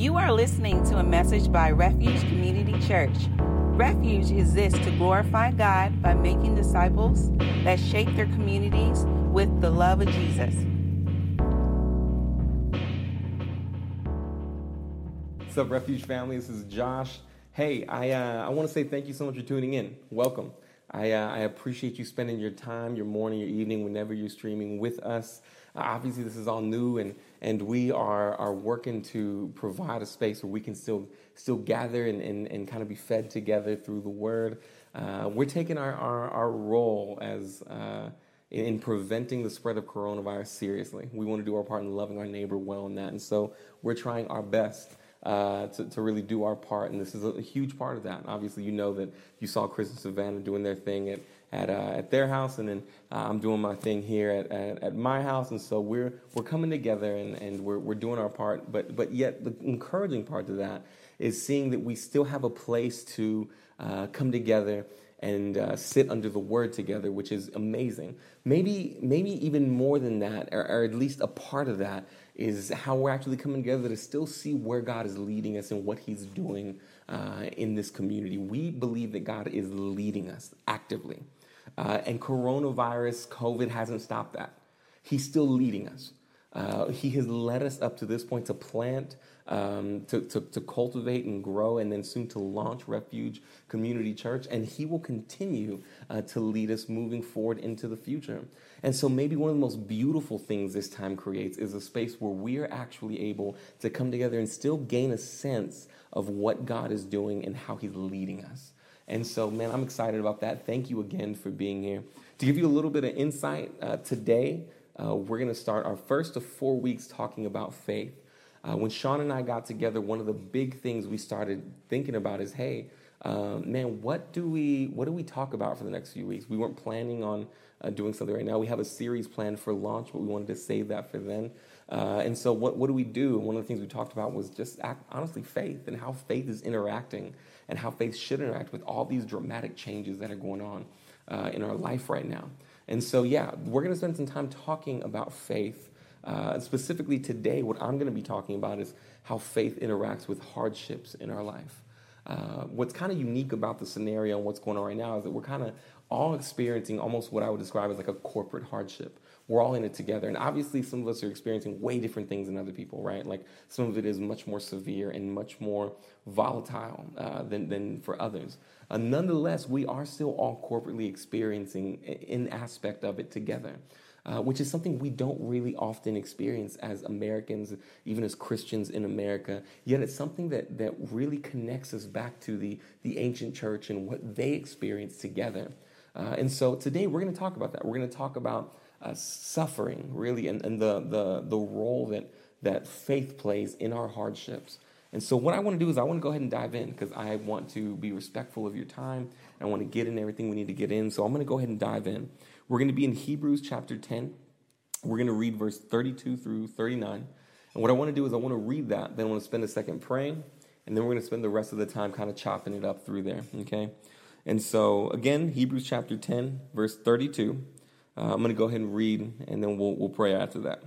You are listening to a message by Refuge Community Church. Refuge exists to glorify God by making disciples that shape their communities with the love of Jesus. What's up, Refuge family? This is Josh. Hey, I, uh, I want to say thank you so much for tuning in. Welcome. I, uh, I appreciate you spending your time, your morning, your evening, whenever you're streaming with us. Uh, obviously, this is all new, and, and we are, are working to provide a space where we can still, still gather and, and, and kind of be fed together through the Word. Uh, we're taking our, our, our role as uh, in, in preventing the spread of coronavirus seriously. We want to do our part in loving our neighbor well in that, and so we're trying our best. Uh, to, to really do our part. And this is a, a, huge part of that. And Obviously, you know that you saw Chris and Savannah doing their thing at, at, uh, at their house, and then uh, I'm doing my thing here at, at, at, my house. And so we're, we're coming together and, and we're, we're doing our part. But, but yet, the encouraging part to that is seeing that we still have a place to uh, come together and uh, sit under the word together, which is amazing. Maybe, maybe even more than that, or, or at least a part of that, is how we're actually coming together to still see where God is leading us and what He's doing uh, in this community. We believe that God is leading us actively. Uh, and coronavirus, COVID hasn't stopped that. He's still leading us. Uh, he has led us up to this point to plant, um, to, to, to, cultivate and grow, and then soon to launch Refuge Community Church. And He will continue uh, to lead us moving forward into the future. And so, maybe one of the most beautiful things this time creates is a space where we are actually able to come together and still gain a sense of what God is doing and how He's leading us. And so, man, I'm excited about that. Thank you again for being here. To give you a little bit of insight, uh, today uh, we're going to start our first of four weeks talking about faith. Uh, when Sean and I got together, one of the big things we started thinking about is, hey, um, man, what do we what do we talk about for the next few weeks? We weren't planning on uh, doing something right now. We have a series planned for launch, but we wanted to save that for then. Uh, and so, what, what do we do? One of the things we talked about was just act, honestly faith and how faith is interacting and how faith should interact with all these dramatic changes that are going on uh, in our life right now. And so, yeah, we're going to spend some time talking about faith. Uh, specifically today, what I'm going to be talking about is how faith interacts with hardships in our life. Uh, what's kind of unique about the scenario and what's going on right now is that we're kind of all experiencing almost what I would describe as like a corporate hardship. We're all in it together. And obviously, some of us are experiencing way different things than other people, right? Like some of it is much more severe and much more volatile uh, than, than for others. Uh, nonetheless, we are still all corporately experiencing an aspect of it together. Uh, which is something we don't really often experience as Americans, even as Christians in America. Yet it's something that, that really connects us back to the, the ancient church and what they experienced together. Uh, and so today we're going to talk about that. We're going to talk about uh, suffering, really, and, and the, the, the role that, that faith plays in our hardships. And so, what I want to do is, I want to go ahead and dive in because I want to be respectful of your time. I want to get in everything we need to get in. So, I'm going to go ahead and dive in. We're going to be in Hebrews chapter 10. We're going to read verse 32 through 39. And what I want to do is, I want to read that, then I want to spend a second praying, and then we're going to spend the rest of the time kind of chopping it up through there, okay? And so, again, Hebrews chapter 10, verse 32. Uh, I'm going to go ahead and read, and then we'll, we'll pray after that.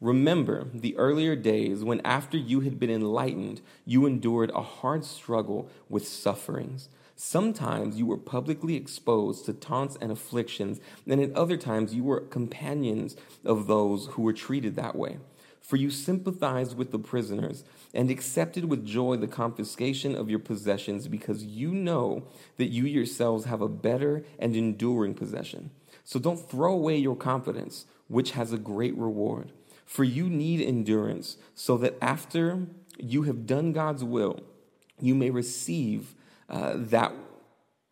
Remember the earlier days when, after you had been enlightened, you endured a hard struggle with sufferings. Sometimes you were publicly exposed to taunts and afflictions, and at other times you were companions of those who were treated that way. For you sympathized with the prisoners and accepted with joy the confiscation of your possessions because you know that you yourselves have a better and enduring possession. So don't throw away your confidence, which has a great reward. For you need endurance, so that after you have done God's will, you may receive uh, that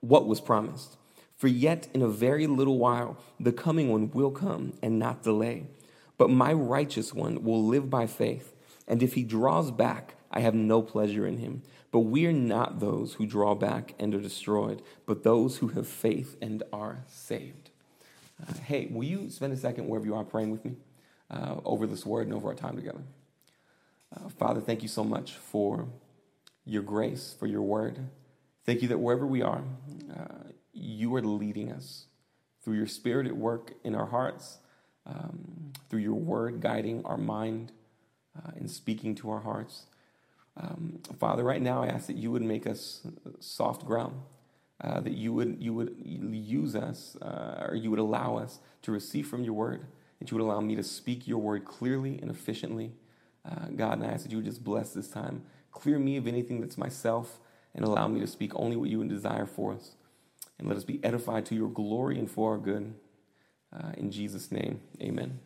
what was promised. For yet in a very little while the coming one will come and not delay. But my righteous one will live by faith, and if he draws back, I have no pleasure in him. But we are not those who draw back and are destroyed, but those who have faith and are saved. Uh, hey, will you spend a second wherever you are praying with me uh, over this word and over our time together? Uh, Father, thank you so much for your grace, for your word. Thank you that wherever we are, uh, you are leading us through your spirit at work in our hearts, um, through your word guiding our mind uh, and speaking to our hearts. Um, Father, right now I ask that you would make us soft ground, uh, that you would, you would use us, uh, or you would allow us to receive from your word, that you would allow me to speak your word clearly and efficiently. Uh, God, and I ask that you would just bless this time. Clear me of anything that's myself and allow me to speak only what you would desire for us. And let us be edified to your glory and for our good. Uh, in Jesus' name, amen.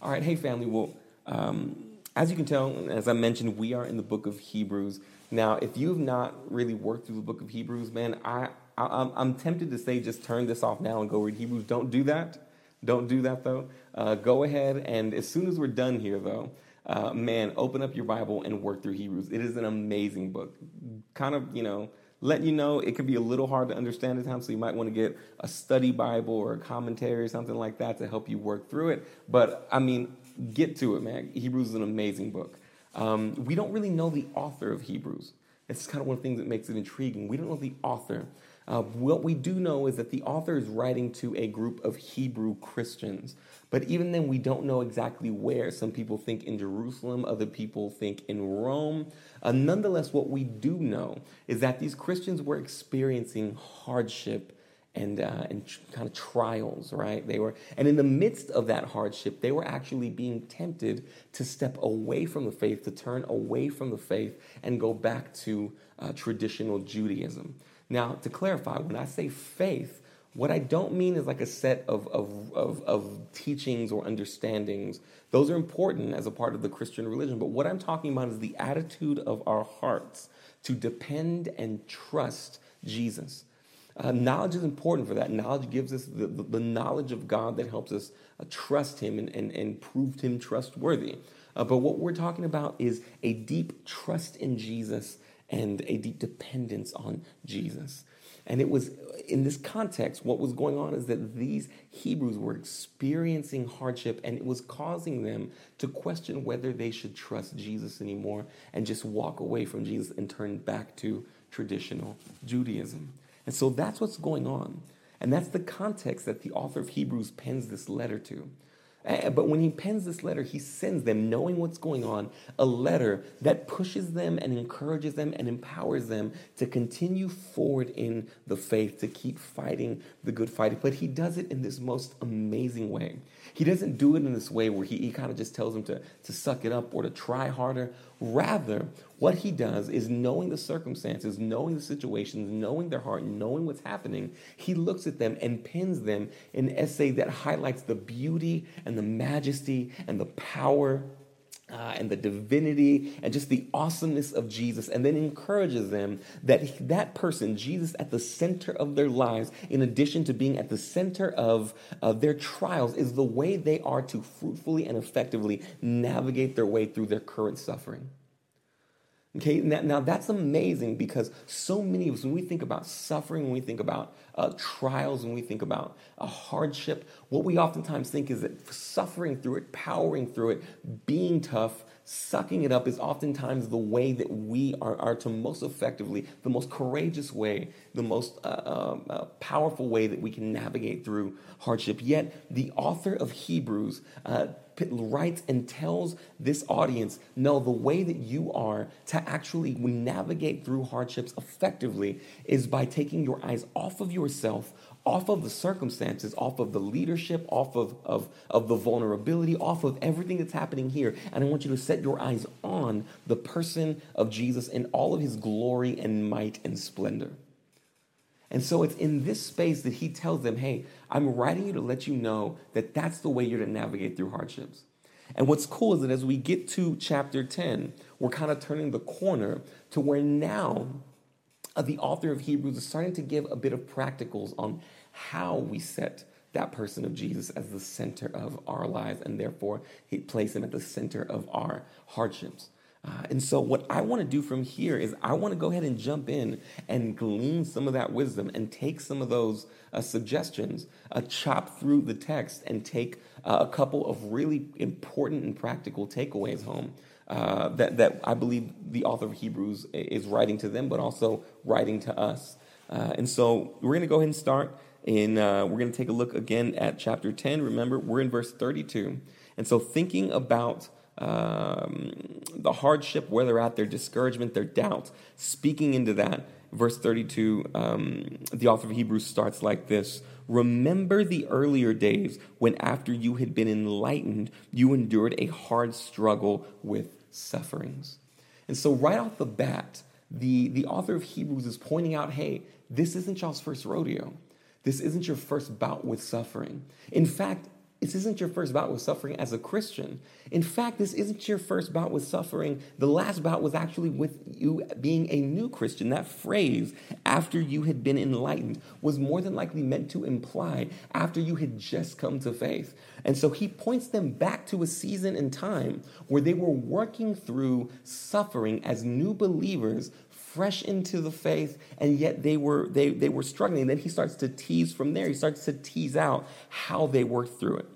All right, hey, family. Well, um, as you can tell, as I mentioned, we are in the book of Hebrews. Now, if you have not really worked through the book of Hebrews, man, I, I am tempted to say just turn this off now and go read Hebrews. Don't do that. Don't do that though. Uh, go ahead and as soon as we're done here, though, uh, man, open up your Bible and work through Hebrews. It is an amazing book. Kind of, you know, let you know it can be a little hard to understand at times, so you might want to get a study Bible or a commentary or something like that to help you work through it. But I mean, get to it, man. Hebrews is an amazing book. Um, we don't really know the author of Hebrews. It's kind of one of the things that makes it intriguing. We don't know the author. Uh, what we do know is that the author is writing to a group of Hebrew Christians. But even then, we don't know exactly where. Some people think in Jerusalem, other people think in Rome. Uh, nonetheless, what we do know is that these Christians were experiencing hardship and, uh, and tr- kind of trials, right? They were, and in the midst of that hardship, they were actually being tempted to step away from the faith, to turn away from the faith, and go back to uh, traditional Judaism. Now, to clarify, when I say faith, what I don't mean is like a set of, of, of, of, teachings or understandings. Those are important as a part of the Christian religion. But what I'm talking about is the attitude of our hearts to depend and trust Jesus. Uh, knowledge is important for that. Knowledge gives us the, the, the knowledge of God that helps us uh, trust Him and, and, and prove Him trustworthy. Uh, but what we're talking about is a deep trust in Jesus and a deep dependence on Jesus. And it was in this context, what was going on is that these Hebrews were experiencing hardship and it was causing them to question whether they should trust Jesus anymore and just walk away from Jesus and turn back to traditional Judaism. And so that's what's going on. And that's the context that the author of Hebrews pens this letter to. But when he pens this letter, he sends them, knowing what's going on, a letter that pushes them and encourages them and empowers them to continue forward in the faith, to keep fighting the good fight. But he does it in this most amazing way. He doesn't do it in this way where he, he kind of just tells them to, to suck it up or to try harder. Rather, what he does is knowing the circumstances, knowing the situations, knowing their heart, knowing what's happening, he looks at them and pins them in an essay that highlights the beauty and the majesty and the power uh, and the divinity and just the awesomeness of Jesus, and then encourages them that that person, Jesus, at the center of their lives, in addition to being at the center of, of their trials, is the way they are to fruitfully and effectively navigate their way through their current suffering. Okay, now, that's amazing because so many of us, when we think about suffering, when we think about uh, trials, when we think about a hardship, what we oftentimes think is that suffering through it, powering through it, being tough, sucking it up is oftentimes the way that we are, are to most effectively, the most courageous way, the most uh, uh, uh powerful way that we can navigate through hardship. Yet, the author of Hebrews uh, writes and tells this audience no, the way that you are to actually navigate through hardships effectively is by taking your eyes off of yourself, off of the circumstances, off of the leadership, off of, of, of the vulnerability, off of everything that's happening here. And I want you to set your eyes on the person of Jesus in all of his glory and might and splendor. And so it's in this space that he tells them, hey, I'm writing you to let you know that that's the way you're to navigate through hardships. And what's cool is that as we get to chapter 10, we're kind of turning the corner to where now uh, the author of Hebrews is starting to give a bit of practicals on how we set that person of Jesus as the center of our lives and therefore he place him at the center of our hardships. Uh, and so, what I want to do from here is I want to go ahead and jump in and glean some of that wisdom and take some of those uh, suggestions, uh, chop through the text, and take uh, a couple of really important and practical takeaways home uh, that, that I believe the author of Hebrews is writing to them, but also writing to us. Uh, and so, we're going to go ahead and start. In, we're going to take a look again at chapter 10. Remember, we're in verse 32. And so, thinking about um, the hardship, where they're at, their discouragement, their doubts, speaking into that. Verse 32, um, the author of Hebrews starts like this Remember the earlier days when, after you had been enlightened, you endured a hard struggle with sufferings. And so, right off the bat, the, the author of Hebrews is pointing out hey, this isn't y'all's first rodeo. This isn't your first bout with suffering. In fact, this isn't your first bout with suffering as a Christian. In fact, this isn't your first bout with suffering. The last bout was actually with you being a new Christian. That phrase, after you had been enlightened, was more than likely meant to imply after you had just come to faith. And so he points them back to a season in time where they were working through suffering as new believers fresh into the faith, and yet they were they, they were struggling. Then he starts to tease from there. He starts to tease out how they worked through it.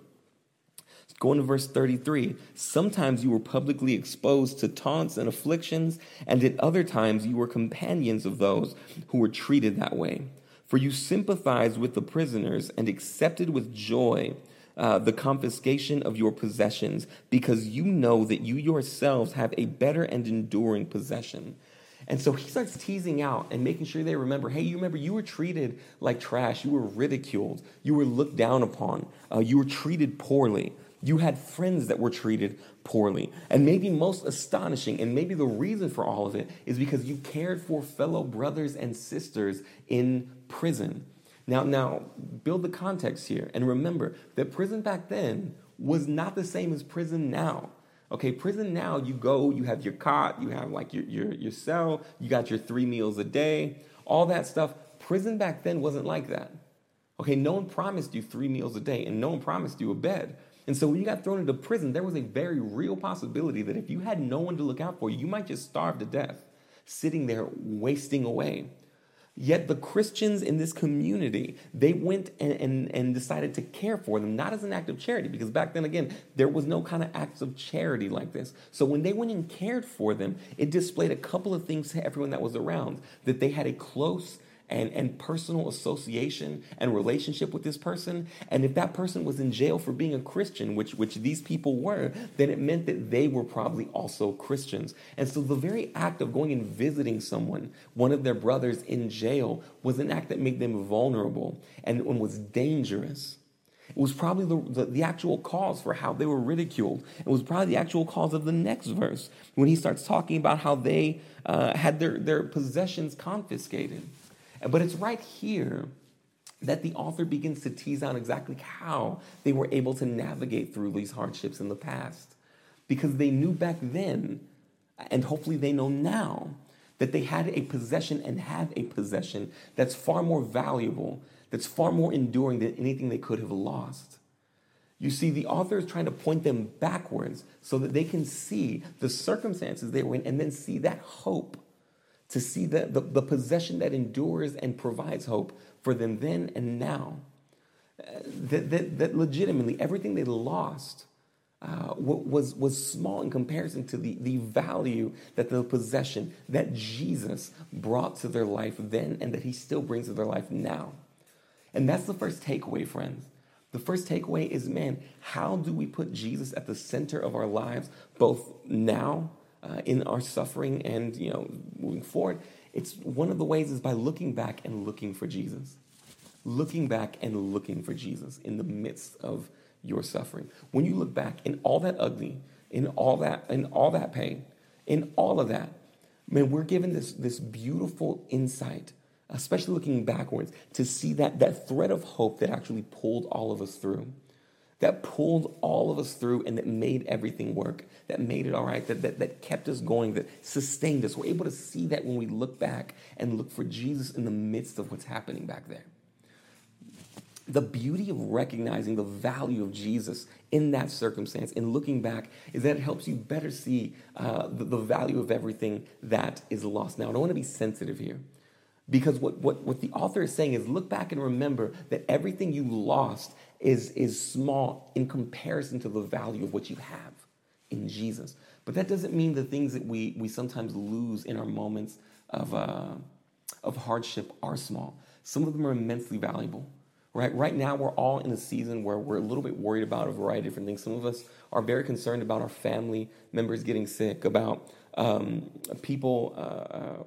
Going to verse 33 Sometimes you were publicly exposed to taunts and afflictions, and at other times you were companions of those who were treated that way. For you sympathized with the prisoners and accepted with joy uh, the confiscation of your possessions, because you know that you yourselves have a better and enduring possession. And so he starts teasing out and making sure they remember hey, you remember you were treated like trash, you were ridiculed, you were looked down upon, uh, you were treated poorly. You had friends that were treated poorly. And maybe most astonishing, and maybe the reason for all of it, is because you cared for fellow brothers and sisters in prison. Now, now, build the context here and remember that prison back then was not the same as prison now. Okay, prison now, you go, you have your cot, you have like your, your, your cell, you got your three meals a day, all that stuff. Prison back then wasn't like that. Okay, no one promised you three meals a day, and no one promised you a bed. And so when you got thrown into prison, there was a very real possibility that if you had no one to look out for you, you might just starve to death, sitting there wasting away. Yet the Christians in this community, they went and, and, and, decided to care for them, not as an act of charity, because back then, again, there was no kind of acts of charity like this. So when they went and cared for them, it displayed a couple of things to everyone that was around that they had a close and, and personal association and relationship with this person. And if that person was in jail for being a Christian, which, which these people were, then it meant that they were probably also Christians. And so the very act of going and visiting someone, one of their brothers in jail, was an act that made them vulnerable and was dangerous. It was probably the, the, the, actual cause for how they were ridiculed. It was probably the actual cause of the next verse when he starts talking about how they uh, had their, their possessions confiscated. But it's right here that the author begins to tease out exactly how they were able to navigate through these hardships in the past. Because they knew back then, and hopefully they know now, that they had a possession and have a possession that's far more valuable, that's far more enduring than anything they could have lost. You see, the author is trying to point them backwards so that they can see the circumstances they were in and then see that hope to see the, the, the, possession that endures and provides hope for them then and now. Uh, that, that, that legitimately everything they lost uh, was, was small in comparison to the, the value that the possession that Jesus brought to their life then and that he still brings to their life now. And that's the first takeaway, friends. The first takeaway is man, how do we put Jesus at the center of our lives, both now uh, in our suffering and you know moving forward it's one of the ways is by looking back and looking for jesus. Looking back and looking for jesus in the midst of your suffering. When you look back in all that ugly in all that in all that pain in all of that man we're given this this beautiful insight especially looking backwards to see that that thread of hope that actually pulled all of us through that pulled all of us through and that made everything work, that made it all right, that, that, that kept us going, that sustained us. We're able to see that when we look back and look for Jesus in the midst of what's happening back there. The beauty of recognizing the value of Jesus in that circumstance and looking back is that it helps you better see uh, the, the value of everything that is lost. Now, I don't want to be sensitive here because what, what, what the author is saying is look back and remember that everything you lost is, is small in comparison to the value of what you have in Jesus. But that doesn't mean the things that we, we sometimes lose in our moments of, uh, of hardship are small. Some of them are immensely valuable. Right, right now we're all in a season where we're a little bit worried about a variety of different things. Some of us are very concerned about our family members getting sick, about um, people uh, uh,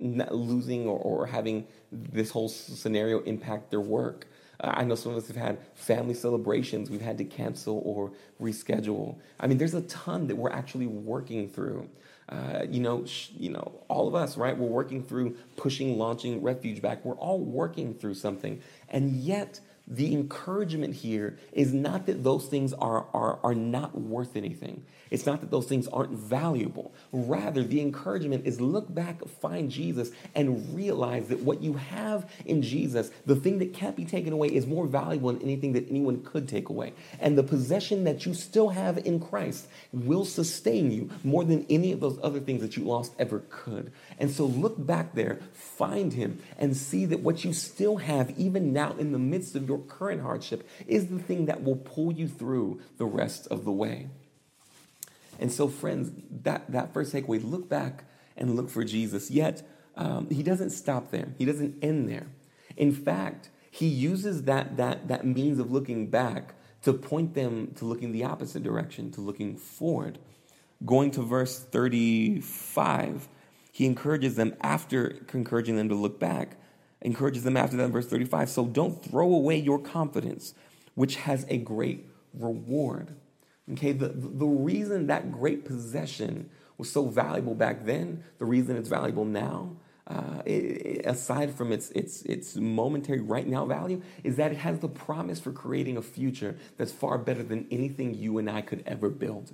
losing or, or having this whole scenario impact their work. Uh, I know some of us have had family celebrations we've had to cancel or reschedule. I mean, there's a ton that we're actually working through. Uh, you know, sh- you know, all of us, right? We're working through pushing, launching Refuge back. We're all working through something, and yet the encouragement here is not that those things are, are, are not worth anything. It's not that those things aren't valuable. Rather, the encouragement is look back, find Jesus, and realize that what you have in Jesus, the thing that can't be taken away, is more valuable than anything that anyone could take away. And the possession that you still have in Christ will sustain you more than any of those other things that you lost ever could. And so look back there, find Him, and see that what you still have, even now in the midst of your current hardship, is the thing that will pull you through the rest of the way. And so, friends, that, that first takeaway look back and look for Jesus. Yet, um, he doesn't stop there, he doesn't end there. In fact, he uses that, that, that means of looking back to point them to looking the opposite direction, to looking forward. Going to verse 35, he encourages them after encouraging them to look back, encourages them after that in verse 35. So don't throw away your confidence, which has a great reward. Okay, the, the reason that great possession was so valuable back then, the reason it's valuable now, uh, it, aside from its, its, its momentary right now value, is that it has the promise for creating a future that's far better than anything you and I could ever build.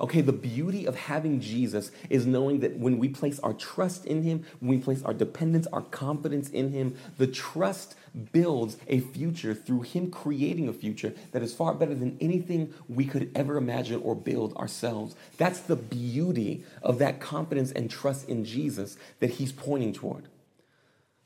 Okay, the beauty of having Jesus is knowing that when we place our trust in Him, when we place our dependence, our confidence in Him, the trust builds a future through Him creating a future that is far better than anything we could ever imagine or build ourselves. That's the beauty of that confidence and trust in Jesus that He's pointing toward.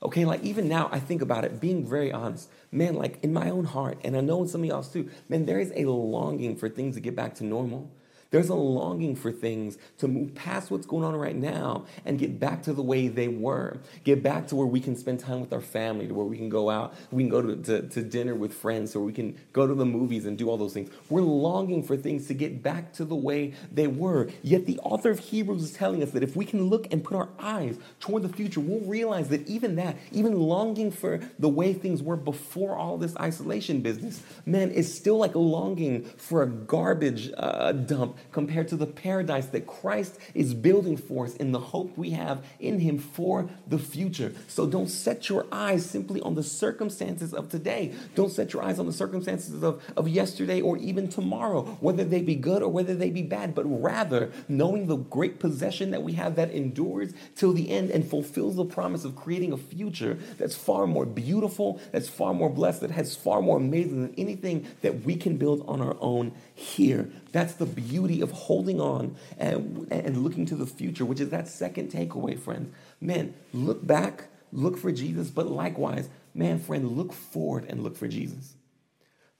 Okay, like even now, I think about it, being very honest, man, like in my own heart, and I know in some of y'all's too, man, there is a longing for things to get back to normal. There's a longing for things to move past what's going on right now and get back to the way they were. Get back to where we can spend time with our family, to where we can go out, we can go to, to, to dinner with friends, or we can go to the movies and do all those things. We're longing for things to get back to the way they were. Yet the author of Hebrews is telling us that if we can look and put our eyes toward the future, we'll realize that even that, even longing for the way things were before all this isolation business, man, is still like longing for a garbage uh, dump compared to the paradise that Christ is building for us in the hope we have in Him for the future. So don't set your eyes simply on the circumstances of today. Don't set your eyes on the circumstances of, of yesterday or even tomorrow, whether they be good or whether they be bad, but rather knowing the great possession that we have that endures till the end and fulfills the promise of creating a future that's far more beautiful, that's far more blessed, that has far more amazing than anything that we can build on our own here. That's the beauty of holding on and, and looking to the future, which is that second takeaway, friends. Man, look back, look for Jesus, but likewise, man, friend, look forward and look for Jesus.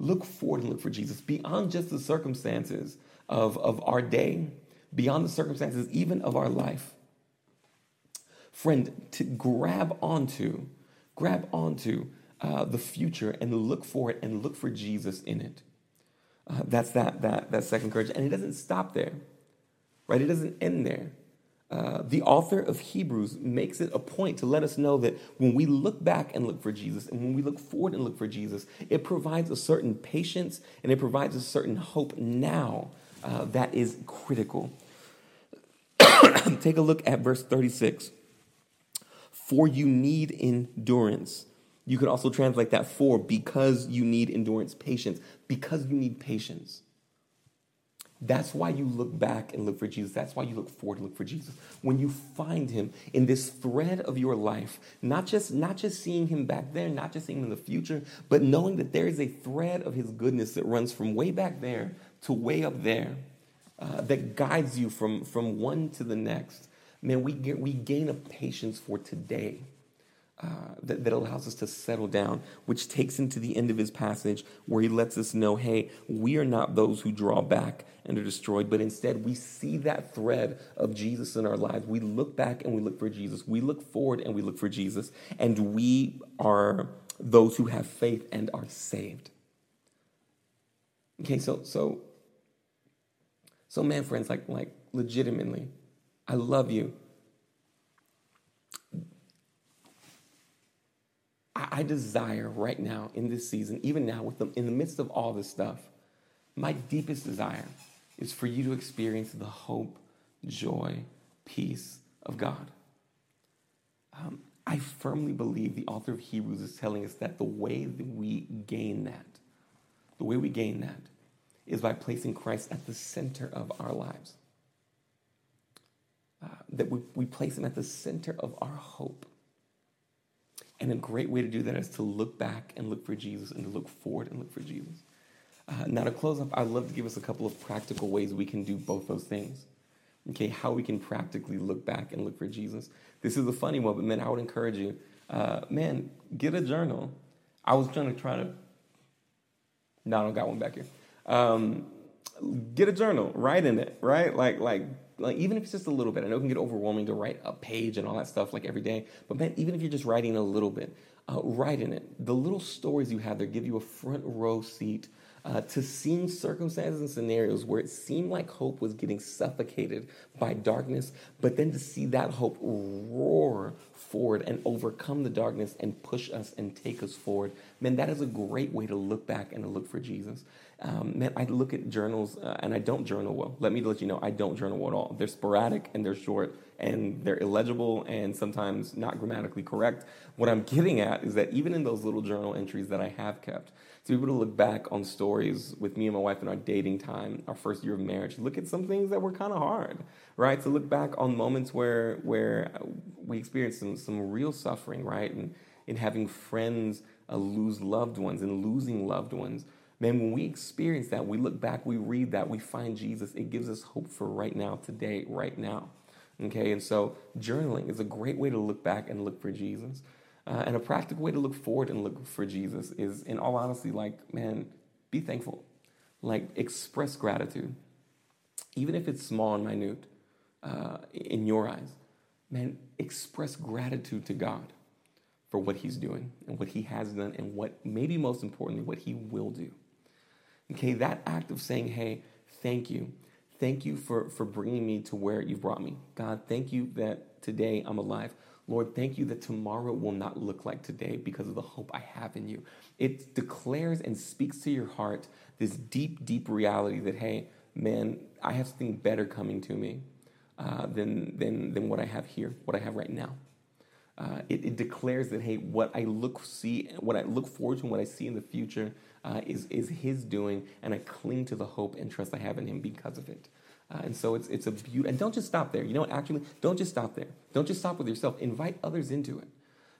Look forward and look for Jesus beyond just the circumstances of, of our day, beyond the circumstances even of our life. Friend, to grab onto, grab onto uh, the future and look for it and look for Jesus in it. Uh, that's that, that, that second courage. And it doesn't stop there, right? It doesn't end there. Uh, the author of Hebrews makes it a point to let us know that when we look back and look for Jesus, and when we look forward and look for Jesus, it provides a certain patience and it provides a certain hope now uh, that is critical. Take a look at verse 36. For you need endurance you could also translate that for because you need endurance, patience, because you need patience. That's why you look back and look for Jesus. That's why you look forward and look for Jesus. When you find him in this thread of your life, not just, not just seeing him back there, not just seeing him in the future, but knowing that there is a thread of his goodness that runs from way back there to way up there, uh, that guides you from, from one to the next. Man, we, get, we gain a patience for today uh, that, that allows us to settle down, which takes into the end of his passage where he lets us know hey, we are not those who draw back and are destroyed, but instead we see that thread of Jesus in our lives. We look back and we look for Jesus. We look forward and we look for Jesus. And we are those who have faith and are saved. Okay, so so so man, friends, like like legitimately, I love you. I, desire right now in this season, even now with them in the midst of all this stuff, my deepest desire is for you to experience the hope, joy, peace of God. Um, I firmly believe the author of Hebrews is telling us that the way that we gain that, the way we gain that, is by placing Christ at the center of our lives. Uh, that we, we place him at the center of our hope. And a great way to do that is to look back and look for Jesus and to look forward and look for Jesus. Uh, now, to close up, I'd love to give us a couple of practical ways we can do both those things. Okay, how we can practically look back and look for Jesus. This is a funny one, but man, I would encourage you, uh, man, get a journal. I was trying to try to. No, I don't got one back here. Um, get a journal, write in it, right? Like, like, like, even if it's just a little bit. I know it can get overwhelming to write a page and all that stuff like every day, but man, even if you're just writing a little bit, uh, write in it. The little stories you have there give you a front row seat uh, to seeing circumstances and scenarios where it seemed like hope was getting suffocated by darkness, but then to see that hope roar forward and overcome the darkness and push us and take us forward. Man, that is a great way to look back and to look for Jesus. Um, man, I look at journals uh, and I don't journal well. Let me let you know, I don't journal at all. They're sporadic and they're short and they're illegible and sometimes not grammatically correct. What I'm getting at is that even in those little journal entries that I have kept, to be able to look back on stories with me and my wife in our dating time, our first year of marriage, look at some things that were kind of hard, right? To look back on moments where where we experienced some some real suffering, right? And in having friends uh, lose loved ones and losing loved ones. Man, when we experience that, we look back, we read that, we find Jesus. It gives us hope for right now, today, right now. Okay, and so journaling is a great way to look back and look for Jesus. Uh, and a practical way to look forward and look for Jesus is, in all honesty, like, man, be thankful. Like, express gratitude. Even if it's small and minute uh, in your eyes, man, express gratitude to God for what He's doing and what He has done and what, maybe most importantly, what He will do. Okay, that act of saying, hey, thank you. Thank you for, for bringing me to where you've brought me. God, thank you that today I'm alive. Lord, thank you that tomorrow will not look like today because of the hope I have in you. It declares and speaks to your heart this deep, deep reality that, hey, man, I have something better coming to me uh, than, than, than what I have here, what I have right now. Uh, it, it, declares that, hey, what I look see, what I look forward to, and what I see in the future uh, is is His doing, and I cling to the hope and trust I have in Him because of it. Uh, and so it's, it's a beauty. And don't just stop there. You know, actually, don't just stop there. Don't just stop with yourself. Invite others into it.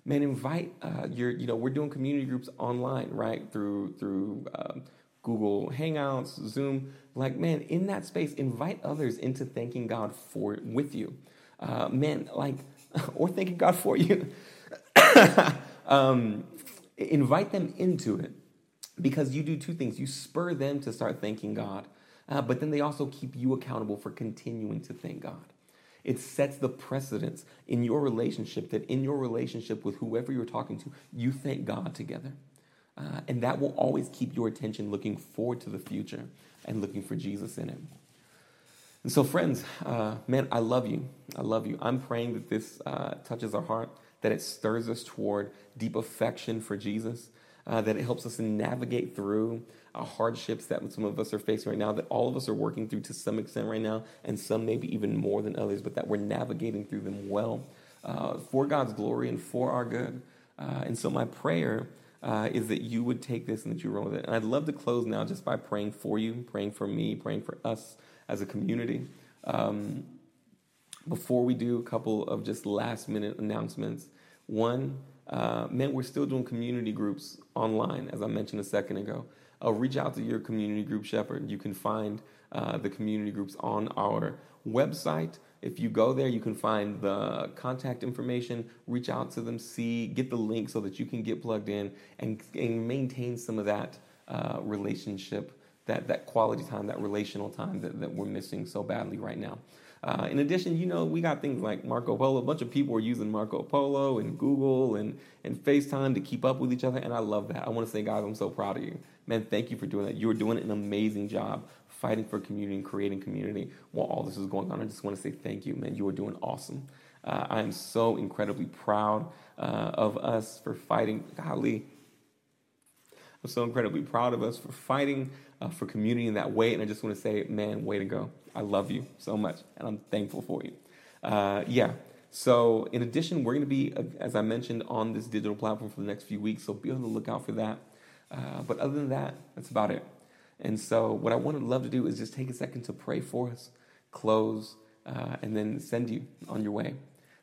Man, invite uh, your, you know, we're doing community groups online, right? Through, through um, Google Hangouts, Zoom. Like, man, in that space, invite others into thanking God for with you. Uh, man, like, or thanking God for you. um, invite them into it because you do two things. You spur them to start thanking God uh, but then they also keep you accountable for continuing to thank God. It sets the precedence in your relationship that in your relationship with whoever you're talking to, you thank God together. Uh, and that will always keep your attention looking forward to the future and looking for Jesus in it. And so, friends, uh, man, I love you. I love you. I'm praying that this uh, touches our heart, that it stirs us toward deep affection for Jesus, uh, that it helps us navigate through uh, hardships that some of us are facing right now, that all of us are working through to some extent right now, and some maybe even more than others, but that we're navigating through them well uh, for God's glory and for our good. Uh, and so, my prayer uh, is that you would take this and that you run with it. And I'd love to close now just by praying for you, praying for me, praying for us as a community. Um, before we do a couple of just last minute announcements, one, uh, man, we're still doing community groups online, as I mentioned a second ago uh, reach out to your community group shepherd. You can find uh, the community groups on our website. If you go there, you can find the contact information, reach out to them, see, get the link so that you can get plugged in and, and maintain some of that uh, relationship, that, that quality time, that relational time that, that we're missing so badly right now. Uh, in addition, you know, we got things like Marco Polo. A bunch of people are using Marco Polo and Google and, and FaceTime to keep up with each other, and I love that. I want to say, guys, I'm so proud of you. Man, thank you for doing that. You're doing an amazing job fighting for community and creating community while all this is going on. I just want to say thank you, man. You are doing awesome. Uh, I am so incredibly proud uh, of us for fighting. Golly, I'm so incredibly proud of us for fighting uh, for community in that way. And I just want to say, man, way to go. I love you so much, and I'm thankful for you. Uh, yeah. So, in addition, we're going to be, uh, as I mentioned, on this digital platform for the next few weeks. So, be on the lookout for that. Uh, but other than that, that's about it. And so, what I would love to do is just take a second to pray for us, close, uh, and then send you on your way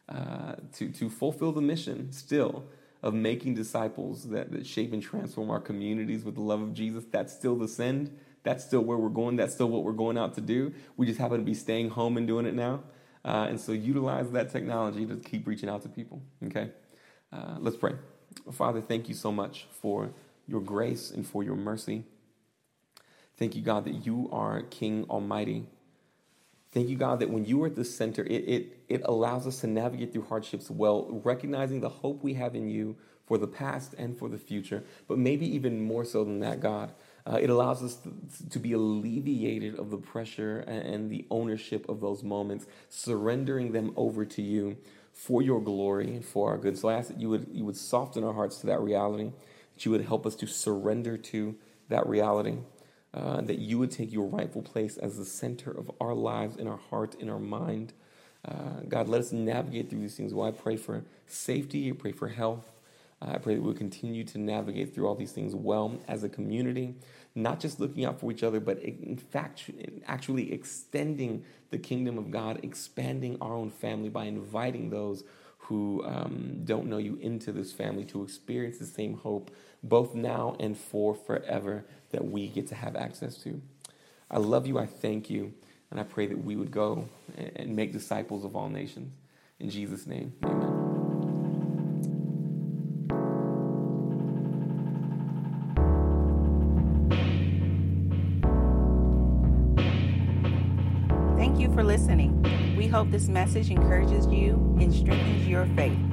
uh, to, to fulfill the mission still of making disciples that, that shape and transform our communities with the love of Jesus. That's still the send. That's still where we're going. That's still what we're going out to do. We just happen to be staying home and doing it now. Uh, and so utilize that technology to keep reaching out to people. Okay? Uh, let's pray. Father, thank you so much for your grace and for your mercy. Thank you, God, that you are King Almighty. Thank you, God, that when you are at the center, it, it, it allows us to navigate through hardships well, recognizing the hope we have in you for the past and for the future, but maybe even more so than that, God. Uh, it allows us to, to, be alleviated of the pressure and, and the ownership of those moments, surrendering them over to you for your glory and for our good. So I ask that you would, you would soften our hearts to that reality, that you would help us to surrender to that reality uh, that you would take your rightful place as the center of our lives, in our heart, in our mind. Uh, God, let us navigate through these things. Well, I pray for safety, I pray for health. I pray that we'll continue to navigate through all these things well as a community, not just looking out for each other, but in fact, actually extending the kingdom of God, expanding our own family by inviting those who um, don't know you into this family to experience the same hope, both now and for forever that we get to have access to. I love you. I thank you. And I pray that we would go and make disciples of all nations. In Jesus' name, amen. Hope this message encourages you and strengthens your faith.